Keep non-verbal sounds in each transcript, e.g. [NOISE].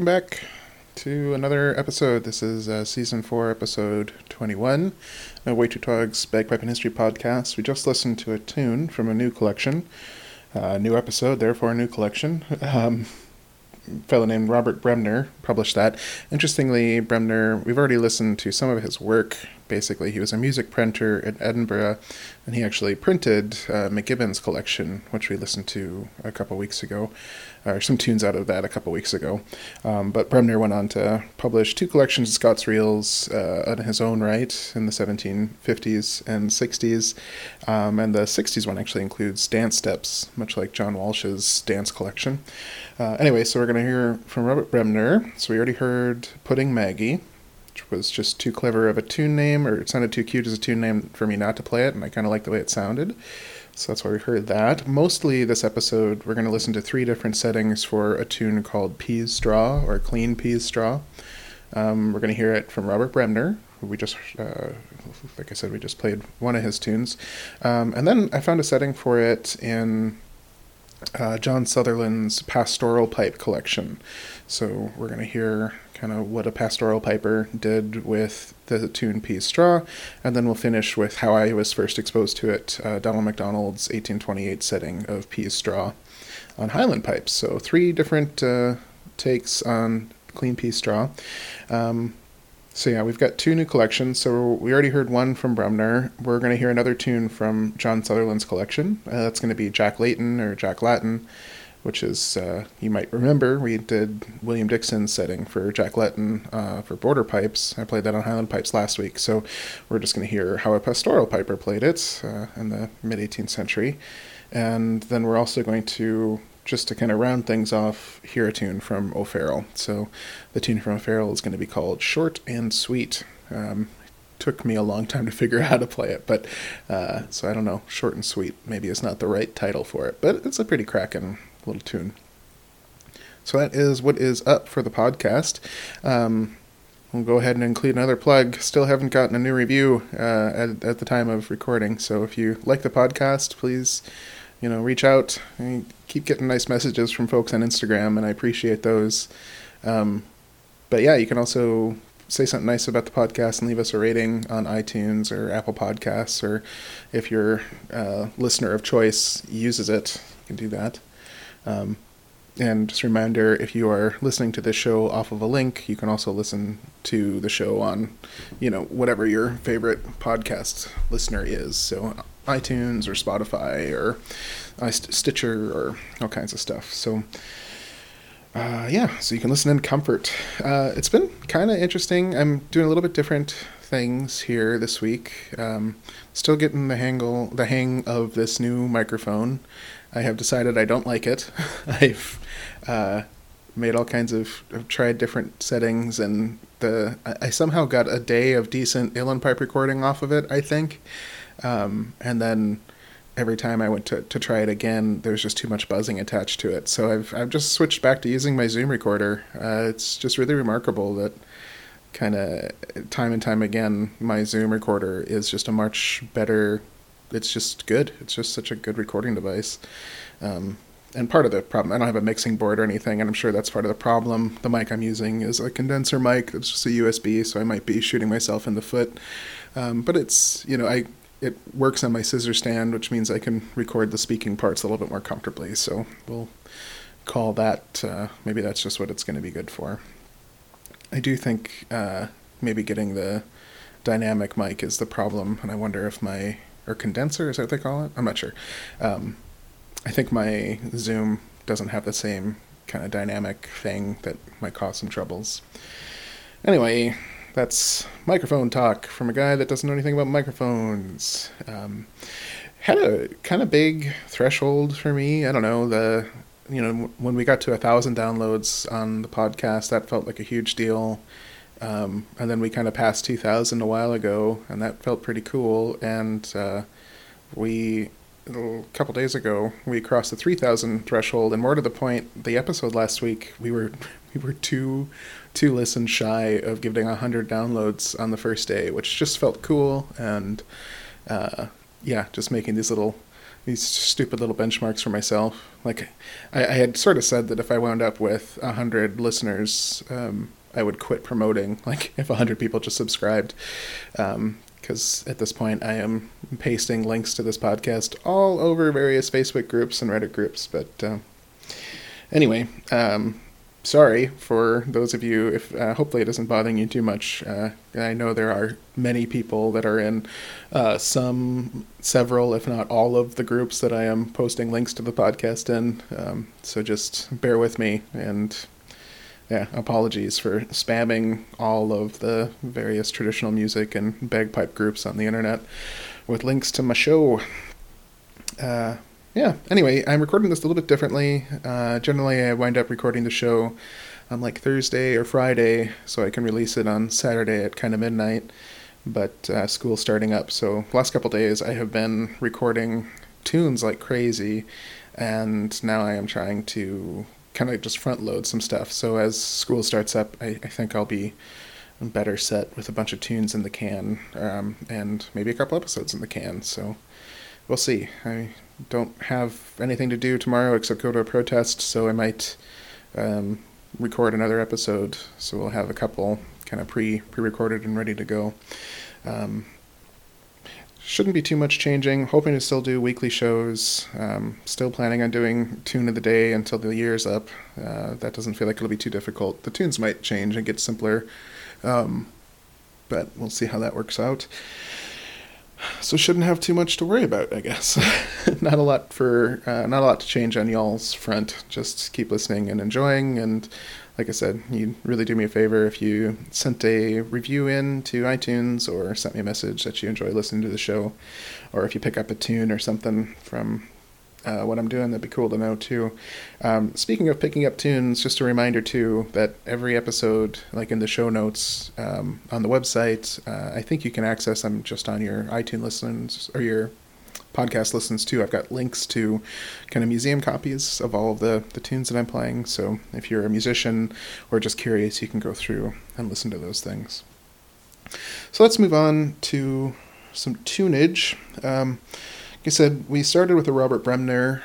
Welcome back to another episode. This is uh, season four, episode 21 of Way Too Tog's Bagpipe and History podcast. We just listened to a tune from a new collection, uh, new episode, therefore a new collection. Um, fellow named Robert Bremner published that. Interestingly, Bremner, we've already listened to some of his work. Basically, he was a music printer in Edinburgh, and he actually printed uh, McGibbon's collection, which we listened to a couple weeks ago or some tunes out of that a couple weeks ago. Um, but Bremner went on to publish two collections of Scots reels uh, on his own right in the 1750s and 60s. Um, and the 60s one actually includes dance steps, much like John Walsh's dance collection. Uh, anyway, so we're going to hear from Robert Bremner. So we already heard Pudding Maggie. Which was just too clever of a tune name, or it sounded too cute as a tune name for me not to play it, and I kind of like the way it sounded. So that's why we heard that. Mostly this episode, we're going to listen to three different settings for a tune called Peas Straw or Clean Peas Straw. Um, we're going to hear it from Robert Bremner, who we just, uh, like I said, we just played one of his tunes. Um, and then I found a setting for it in uh, John Sutherland's Pastoral Pipe collection. So we're going to hear kind of what a pastoral piper did with the tune Peas Straw, and then we'll finish with how I was first exposed to it, uh, Donald MacDonald's 1828 setting of Peas Straw on Highland pipes. So three different uh, takes on Clean Peas Straw. Um, so yeah, we've got two new collections. So we already heard one from Bremner. We're going to hear another tune from John Sutherland's collection. Uh, that's going to be Jack Layton or Jack Latin which is uh, you might remember we did William Dixon's setting for Jack Layton uh, for Border Pipes. I played that on Highland Pipes last week, so we're just going to hear how a pastoral piper played it uh, in the mid 18th century, and then we're also going to just to kind of round things off, hear a tune from O'Farrell. So the tune from O'Farrell is going to be called "Short and Sweet." Um, took me a long time to figure [LAUGHS] out how to play it, but uh, so I don't know. Short and sweet maybe is not the right title for it, but it's a pretty cracking little tune. So that is what is up for the podcast. Um, we'll go ahead and include another plug. Still haven't gotten a new review uh, at, at the time of recording. So if you like the podcast, please, you know, reach out. I keep getting nice messages from folks on Instagram, and I appreciate those. Um, but yeah, you can also say something nice about the podcast and leave us a rating on iTunes or Apple Podcasts, or if your uh, listener of choice uses it, you can do that. Um, and just a reminder if you are listening to this show off of a link, you can also listen to the show on, you know, whatever your favorite podcast listener is. So iTunes or Spotify or uh, Stitcher or all kinds of stuff. So, uh, yeah, so you can listen in comfort. Uh, it's been kind of interesting. I'm doing a little bit different things here this week. Um, still getting the hang the hang of this new microphone. I have decided I don't like it. [LAUGHS] I've uh, made all kinds of, I've tried different settings, and the I somehow got a day of decent Uilleann pipe recording off of it. I think, um, and then every time I went to, to try it again, there's just too much buzzing attached to it. So I've I've just switched back to using my Zoom recorder. Uh, it's just really remarkable that kind of time and time again, my Zoom recorder is just a much better it's just good. It's just such a good recording device. Um, and part of the problem, I don't have a mixing board or anything, and I'm sure that's part of the problem. The mic I'm using is a condenser mic that's just a USB, so I might be shooting myself in the foot. Um, but it's, you know, I it works on my scissor stand, which means I can record the speaking parts a little bit more comfortably. So we'll call that, uh, maybe that's just what it's going to be good for. I do think uh, maybe getting the dynamic mic is the problem, and I wonder if my or condenser is that what they call it? I'm not sure. Um, I think my Zoom doesn't have the same kind of dynamic thing that might cause some troubles. Anyway, that's microphone talk from a guy that doesn't know anything about microphones. Um, had a kind of big threshold for me. I don't know the you know when we got to a thousand downloads on the podcast, that felt like a huge deal. Um, and then we kind of passed 2000 a while ago, and that felt pretty cool. And uh, we, a couple days ago, we crossed the 3000 threshold. And more to the point, the episode last week, we were [LAUGHS] we were two two listens shy of giving 100 downloads on the first day, which just felt cool. And uh, yeah, just making these little these stupid little benchmarks for myself. Like, I, I had sort of said that if I wound up with a hundred listeners, um, I would quit promoting. [LAUGHS] Like, if a hundred people just subscribed, because um, at this point I am pasting links to this podcast all over various Facebook groups and Reddit groups. But uh, anyway, um, sorry for those of you if uh, hopefully it isn't bothering you too much. Uh, i know there are many people that are in uh, some several if not all of the groups that i am posting links to the podcast in. Um, so just bear with me and yeah apologies for spamming all of the various traditional music and bagpipe groups on the internet with links to my show. Uh, yeah, anyway, I'm recording this a little bit differently. Uh, generally, I wind up recording the show on like Thursday or Friday, so I can release it on Saturday at kind of midnight. But uh, school's starting up, so last couple days I have been recording tunes like crazy, and now I am trying to kind of just front load some stuff. So as school starts up, I, I think I'll be better set with a bunch of tunes in the can, um, and maybe a couple episodes in the can. So we'll see. I don't have anything to do tomorrow except go to a protest, so I might um, record another episode. So we'll have a couple kind of pre pre recorded and ready to go. Um, shouldn't be too much changing. Hoping to still do weekly shows. Um, still planning on doing tune of the day until the year's up. Uh, that doesn't feel like it'll be too difficult. The tunes might change and get simpler, um, but we'll see how that works out so shouldn't have too much to worry about, I guess. [LAUGHS] not a lot for uh, not a lot to change on y'all's front. Just keep listening and enjoying. And like I said, you'd really do me a favor if you sent a review in to iTunes or sent me a message that you enjoy listening to the show, or if you pick up a tune or something from uh, what I'm doing, that'd be cool to know too. Um, speaking of picking up tunes, just a reminder too that every episode, like in the show notes um, on the website, uh, I think you can access them just on your iTunes listens or your podcast listens too. I've got links to kind of museum copies of all of the, the tunes that I'm playing. So if you're a musician or just curious, you can go through and listen to those things. So let's move on to some tunage. Um, I said, we started with a Robert Bremner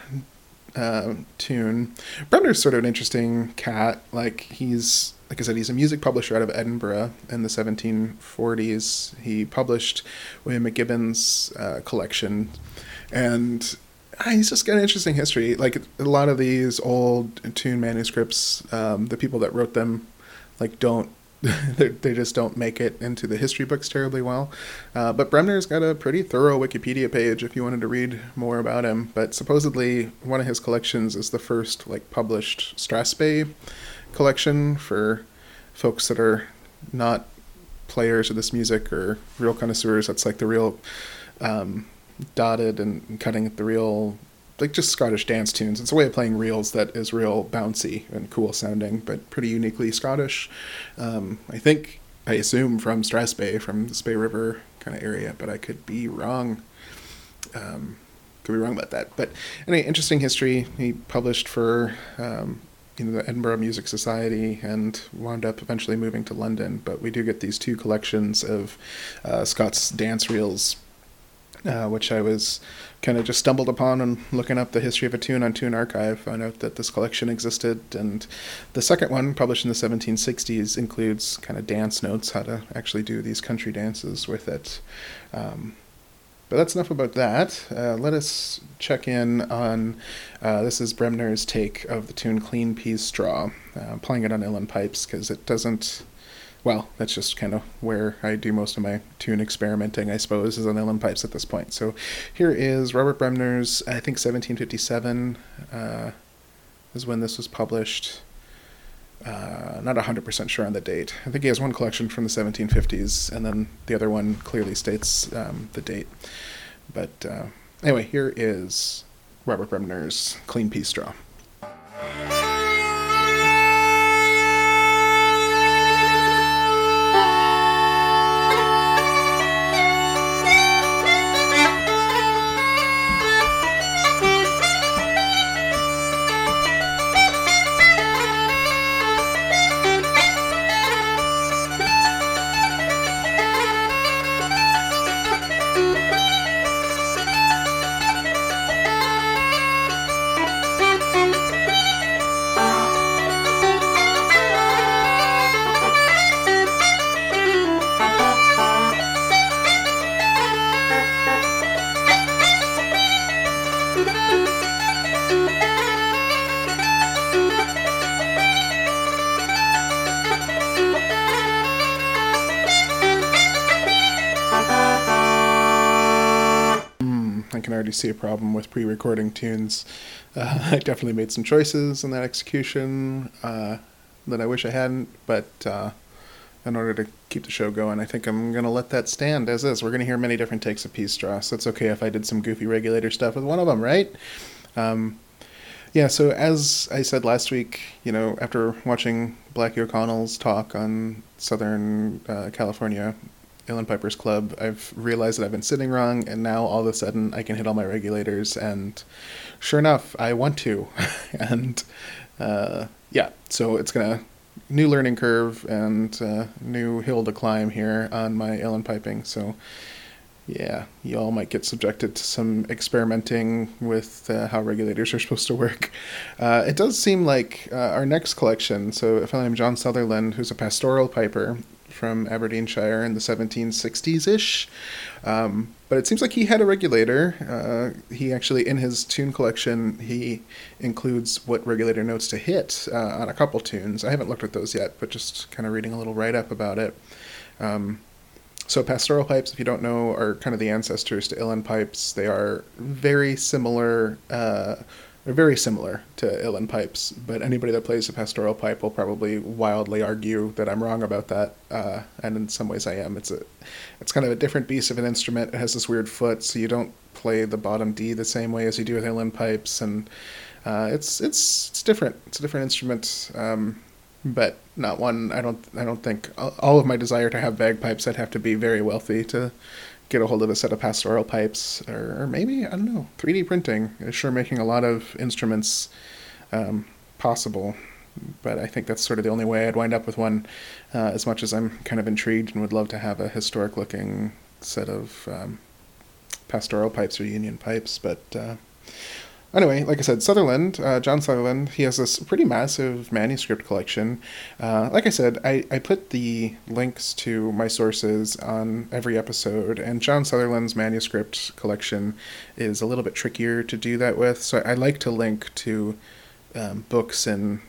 uh, tune. Bremner's sort of an interesting cat. Like he's, like I said, he's a music publisher out of Edinburgh in the 1740s. He published William McGibbon's uh, collection, and uh, he's just got an interesting history. Like a lot of these old tune manuscripts, um, the people that wrote them, like don't [LAUGHS] they just don't make it into the history books terribly well. Uh, but Bremner's got a pretty thorough Wikipedia page if you wanted to read more about him. But supposedly one of his collections is the first like published Strathspey collection for folks that are not players of this music or real connoisseurs. That's like the real um, dotted and cutting at the real like just Scottish dance tunes. It's a way of playing reels that is real bouncy and cool sounding, but pretty uniquely Scottish. Um, I think I assume from Strathspey, from the Spey River kind of area, but I could be wrong. Um, could be wrong about that. But anyway, interesting history. He published for um, you know the Edinburgh Music Society and wound up eventually moving to London. But we do get these two collections of uh, Scots dance reels uh, which I was kind of just stumbled upon and looking up the history of a tune on Tune Archive. Found out that this collection existed, and the second one, published in the 1760s, includes kind of dance notes, how to actually do these country dances with it. Um, but that's enough about that. Uh, let us check in on uh, this is Bremner's take of the tune Clean Peas Straw, uh, playing it on Uilleann pipes because it doesn't well, that's just kind of where I do most of my tune experimenting, I suppose, is on Uilleann pipes at this point. So here is Robert Bremner's, I think 1757 uh, is when this was published. Uh, not 100% sure on the date. I think he has one collection from the 1750s, and then the other one clearly states um, the date. But uh, anyway, here is Robert Bremner's Clean Peas Straw. See a problem with pre-recording tunes. Uh, [LAUGHS] I definitely made some choices in that execution uh, that I wish I hadn't, but uh, in order to keep the show going, I think I'm going to let that stand as is. We're going to hear many different takes of Peas Straw, so it's okay if I did some goofy regulator stuff with one of them, right? Um, yeah, so as I said last week, you know, after watching Blackie O'Connell's talk on Southern uh, California Uilleann Pipers Club, I've realized that I've been sitting wrong, and now all of a sudden I can hit all my regulators, and sure enough, I want to. [LAUGHS] and uh, yeah, so it's gonna new learning curve and uh, new hill to climb here on my Uilleann piping. So yeah, y'all might get subjected to some experimenting with uh, how regulators are supposed to work. [LAUGHS] Uh, it does seem like uh, our next collection, so a fellow named John Sutherland, who's a pastoral piper from Aberdeenshire in the 1760s ish, um, but it seems like he had a regulator. Uh, he actually, in his tune collection, he includes what regulator notes to hit uh, on a couple tunes. I haven't looked at those yet, but just kind of reading a little write up about it. Um, so pastoral pipes, if you don't know, are kind of the ancestors to uilleann pipes. They are very similar. Uh, they're very similar to uilleann pipes, but anybody that plays a pastoral pipe will probably wildly argue that I'm wrong about that. Uh, and in some ways, I am. It's a, it's kind of a different beast of an instrument. It has this weird foot, so you don't play the bottom D the same way as you do with uilleann pipes, and uh, it's it's it's different. It's a different instrument. Um, but not one. I don't. I don't think all of my desire to have bagpipes. I'd have to be very wealthy to get a hold of a set of pastoral pipes, or, maybe I don't know. 3D printing is sure making a lot of instruments um, possible. But I think that's sort of the only way I'd wind up with one. Uh, as much as I'm kind of intrigued and would love to have a historic-looking set of um, pastoral pipes or union pipes, but. Uh, anyway, like I said, Sutherland, uh, John Sutherland, he has this pretty massive manuscript collection. Uh, like I said, I, I put the links to my sources on every episode, and John Sutherland's manuscript collection is a little bit trickier to do that with. So I like to link to um, books and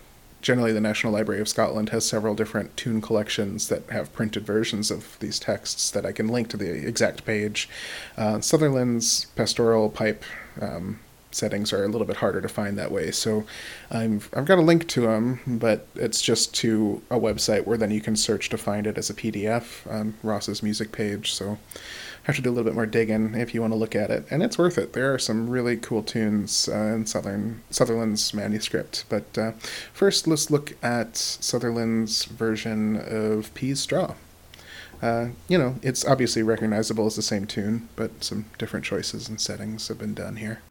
generally the National Library of Scotland has several different tune collections that have printed versions of these texts that I can link to the exact page. Uh, Sutherland's pastoral pipe um, settings are a little bit harder to find that way. So I'm, I've got a link to them, but it's just to a website where then you can search to find it as a PDF on Ross's music page. So I have to do a little bit more digging if you want to look at it, and it's worth it. There are some really cool tunes uh, in Southern Sutherland's manuscript. But uh, first, let's look at Sutherland's version of Peas Straw. Uh, you know, it's obviously recognizable as the same tune, but some different choices and settings have been done here.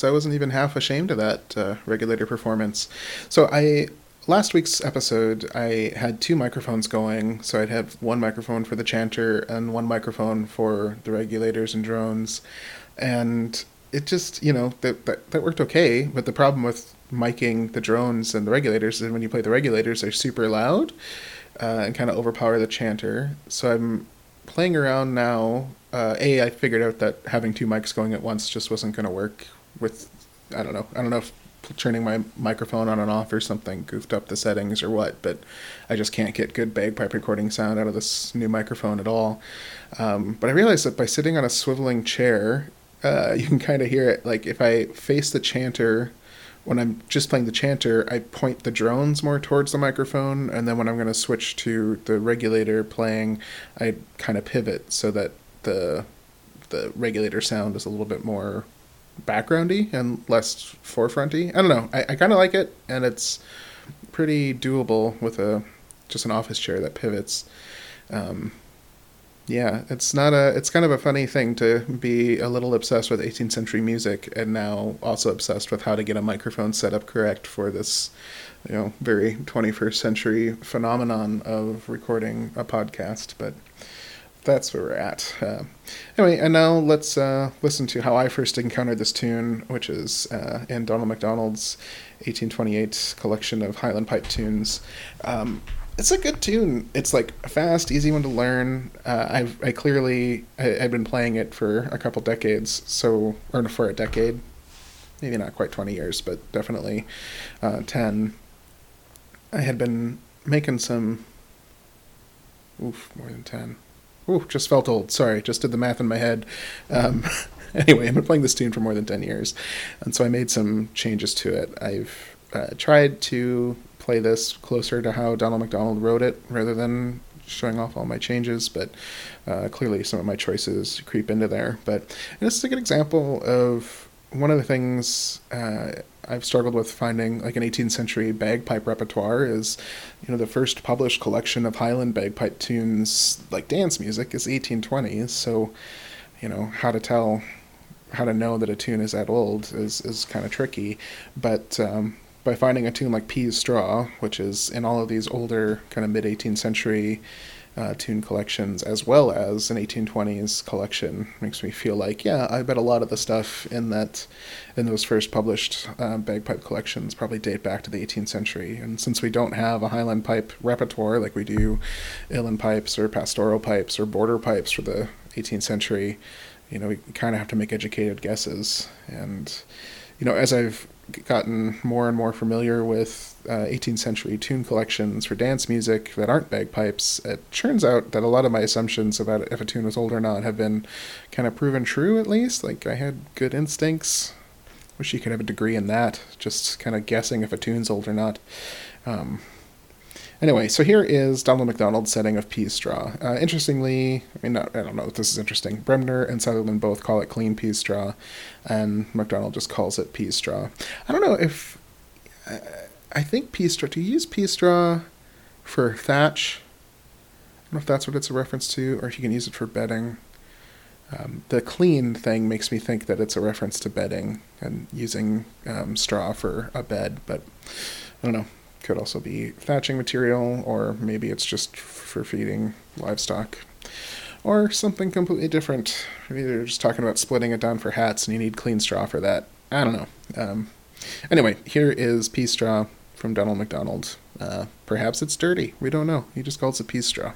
Shucks, I wasn't even half ashamed of that uh, regulator performance. So I last week's episode, I had two microphones going. So I'd have one microphone for the chanter and one microphone for the regulators and drones, and it just you know that that, that worked okay. But the problem with miking the drones and the regulators is when you play the regulators, they're super loud uh, and kind of overpower the chanter. So I'm playing around now. Uh, a, I figured out that having two mics going at once just wasn't going to work with I don't know. I don't know if turning my microphone on and off or something goofed up the settings or what, but I just can't get good bagpipe recording sound out of this new microphone at all. Um, but I realized that by sitting on a swiveling chair, uh, [LAUGHS] you can kind of hear it. Like if I face the chanter, when I'm just playing the chanter, I point the drones more towards the microphone, and then when I'm going to switch to the regulator playing, I kind of pivot so that the the regulator sound is a little bit more backgroundy and less forefronty. I don't know. I, I kind of like it, and it's pretty doable with a just an office chair that pivots. Um, yeah, it's not a. It's kind of a funny thing to be a little obsessed with 18th century music and now also obsessed with how to get a microphone set up correct for this, you know, very 21st century phenomenon of recording a podcast. But that's where we're at. Uh, anyway, and now let's uh, listen to how I first encountered this tune, which is uh, in Donald McDonald's 1828 collection of Highland pipe tunes. Um, it's a good tune. It's like a fast, easy one to learn. Uh, I've I clearly I, have been playing it for a couple decades, so or for a decade, maybe not quite twenty years, but definitely uh, ten. I had been making some. Oof, more than ten. Ooh, just felt old. Sorry, just did the math in my head. Um, [LAUGHS] anyway, I've been playing this tune for more than 10 years, and so I made some changes to it. I've uh, tried to play this closer to how Donald McDonald wrote it rather than showing off all my changes, but uh, clearly some of my choices creep into there. But this is a good example of one of the things uh, I've struggled with finding, like an 18th century bagpipe repertoire, is you know the first published collection of Highland bagpipe tunes, like dance music, is 1820s. So, you know how to tell, how to know that a tune is that old is is kind of tricky. But um, by finding a tune like Peas Straw, which is in all of these older kind of mid 18th century uh, tune collections as well as an 1820s collection makes me feel like yeah i bet a lot of the stuff in that in those first published uh, bagpipe collections probably date back to the 18th century. And since we don't have a highland pipe repertoire like we do uilleann pipes or pastoral pipes or border pipes for the 18th century you know we kind of have to make educated guesses. And you know as i've gotten more and more familiar with uh, 18th century tune collections for dance music that aren't bagpipes, it turns out that a lot of my assumptions about if a tune was old or not have been kind of proven true, at least. Like, I had good instincts. Wish you could have a degree in that, just kind of guessing if a tune's old or not. Um, Anyway, so here is Donald McDonald's setting of Pease Straw. Uh, interestingly, I mean, not, I don't know if this is interesting. Bremner and Sutherland both call it clean Pease Straw, and McDonald just calls it Pease Straw. I don't know if. Uh, I think Pease Straw. Do you use Pease Straw for thatch? I don't know if that's what it's a reference to, or if you can use it for bedding. Um, the clean thing makes me think that it's a reference to bedding and using um, straw for a bed, but I don't know could also be thatching material, or maybe it's just for feeding livestock, or something completely different. Maybe they're just talking about splitting it down for hats and you need clean straw for that. I don't know. Um, anyway, here is pea Straw from Donald McDonald. Uh, perhaps it's dirty. We don't know. He just calls it pea Straw.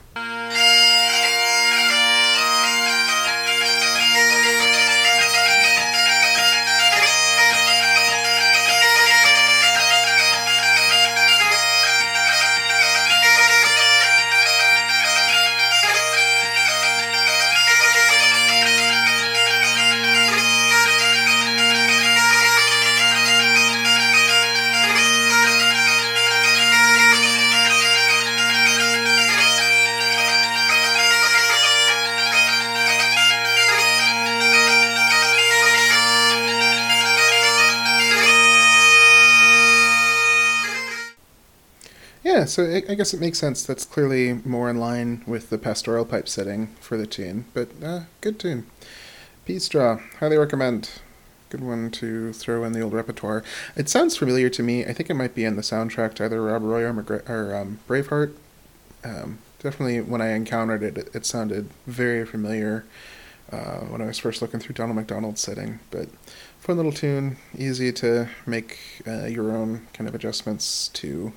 Yeah, so I, I guess it makes sense. That's clearly more in line with the pastoral pipe setting for the tune, but uh, good tune. Peas Straw, highly recommend. Good one to throw in the old repertoire. It sounds familiar to me. I think it might be in the soundtrack to either Rob Roy or, or um, Braveheart. Um, definitely, when I encountered it, it, it sounded very familiar uh, when I was first looking through Donald McDonald's setting. But fun little tune, easy to make uh, your own kind of adjustments to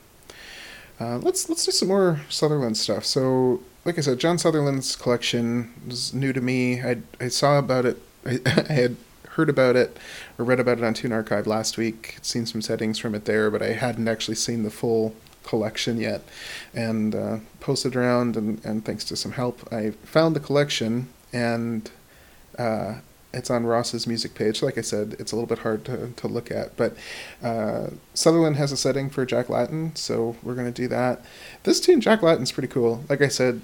uh, let's let's do some more Sutherland stuff. So, like I said, John Sutherland's collection was new to me. I I saw about it. I, [LAUGHS] I had heard about it or read about it on Tune Archive last week. seen some settings from it there, but I hadn't actually seen the full collection yet. And uh, posted around, and, and thanks to some help, I found the collection and uh, it's on Ross's music page. Like I said, it's a little bit hard to, to look at, but uh, Sutherland has a setting for Jack Latin, so we're gonna do that. This tune, Jack Latten's pretty cool. Like I said,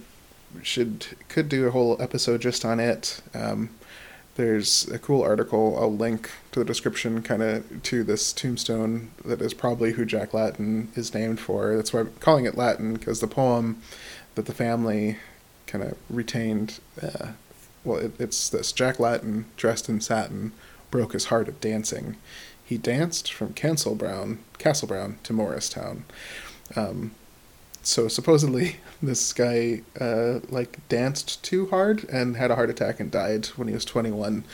should could do a whole episode just on it. Um, there's a cool article I'll link to the description, kind of to this tombstone that is probably who Jack Latin is named for. That's why I'm calling it Latin because the poem that the family kind of retained. Uh, well, it, it's this. Jack Latten, dressed in satin, broke his heart at dancing. He danced from Castle Brown, Castle Brown to Morristown. Um, so supposedly [LAUGHS] this guy uh, like danced too hard and had a heart attack and died when he was 21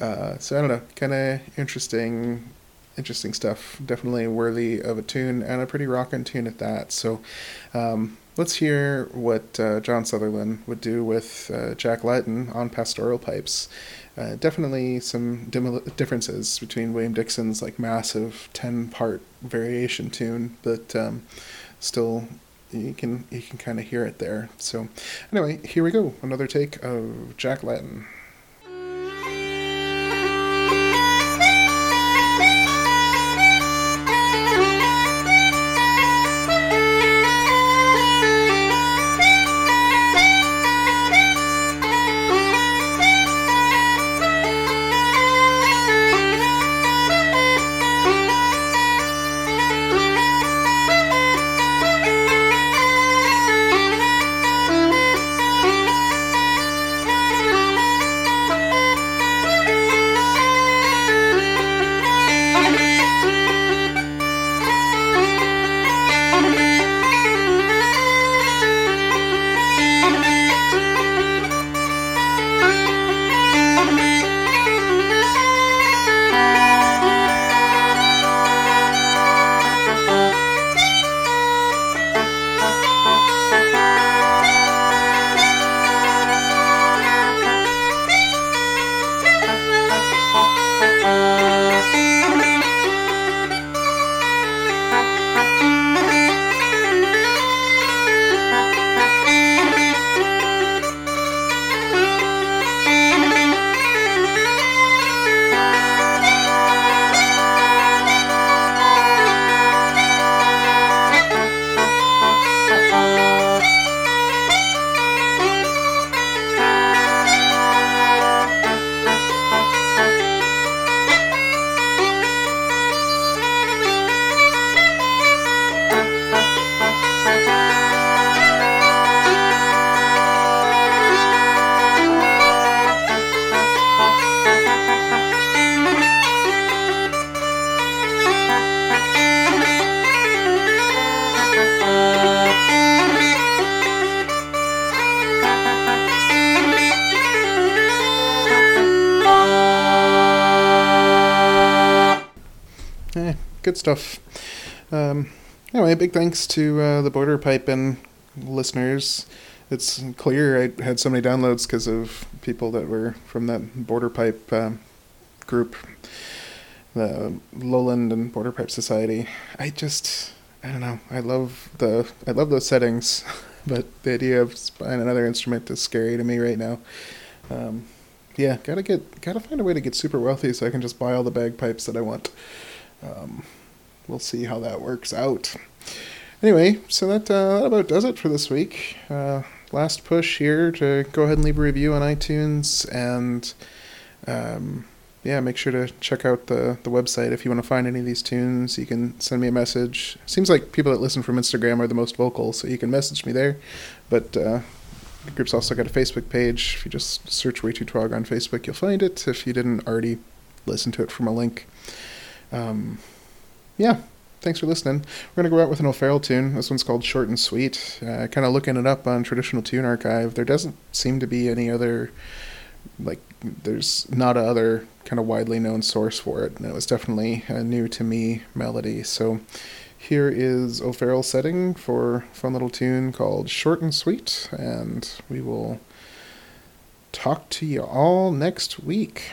uh, so i don't know. Kind of interesting interesting stuff. Definitely worthy of a tune and a pretty rockin' tune at that. So um, let's hear what uh, john sutherland would do with uh, jack Latten on pastoral pipes uh, definitely some dim- differences between william dixon's like massive 10 part variation tune but um, still you can you can kind of hear it there. So anyway, here we go. Another take of Jack Latten. Good stuff. Um, anyway, big thanks to uh, the Border Pipe and listeners. It's clear I had so many downloads because of people that were from that Border Pipe uh, group, the Lowland and Border Pipe Society. I just, I don't know. I love the, I love those settings, [LAUGHS] but the idea of buying another instrument is scary to me right now. Um, yeah, gotta get, gotta find a way to get super wealthy so I can just buy all the bagpipes that I want. Um, we'll see how that works out. Anyway, so that, uh, that about does it for this week. Uh, last push here to go ahead and leave a review on iTunes and um, yeah, make sure to check out the, the website if you want to find any of these tunes. You can send me a message. Seems like people that listen from Instagram are the most vocal, so you can message me there. But uh, the group's also got a Facebook page. If you just search Way Too Twog on Facebook, you'll find it if you didn't already listen to it from a link. Um, yeah, thanks for listening. We're going to go out with an O'Farrell tune. This one's called Short and Sweet. Uh, kind of looking it up on Traditional Tune Archive. There doesn't seem to be any other, like, there's not a other kind of widely known source for it. And it was definitely a new to me melody. So here is O'Farrell setting for a fun little tune called Short and Sweet. And we will talk to you all next week.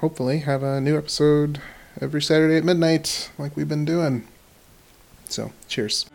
Hopefully, have a new episode every Saturday at midnight, like we've been doing. So, cheers.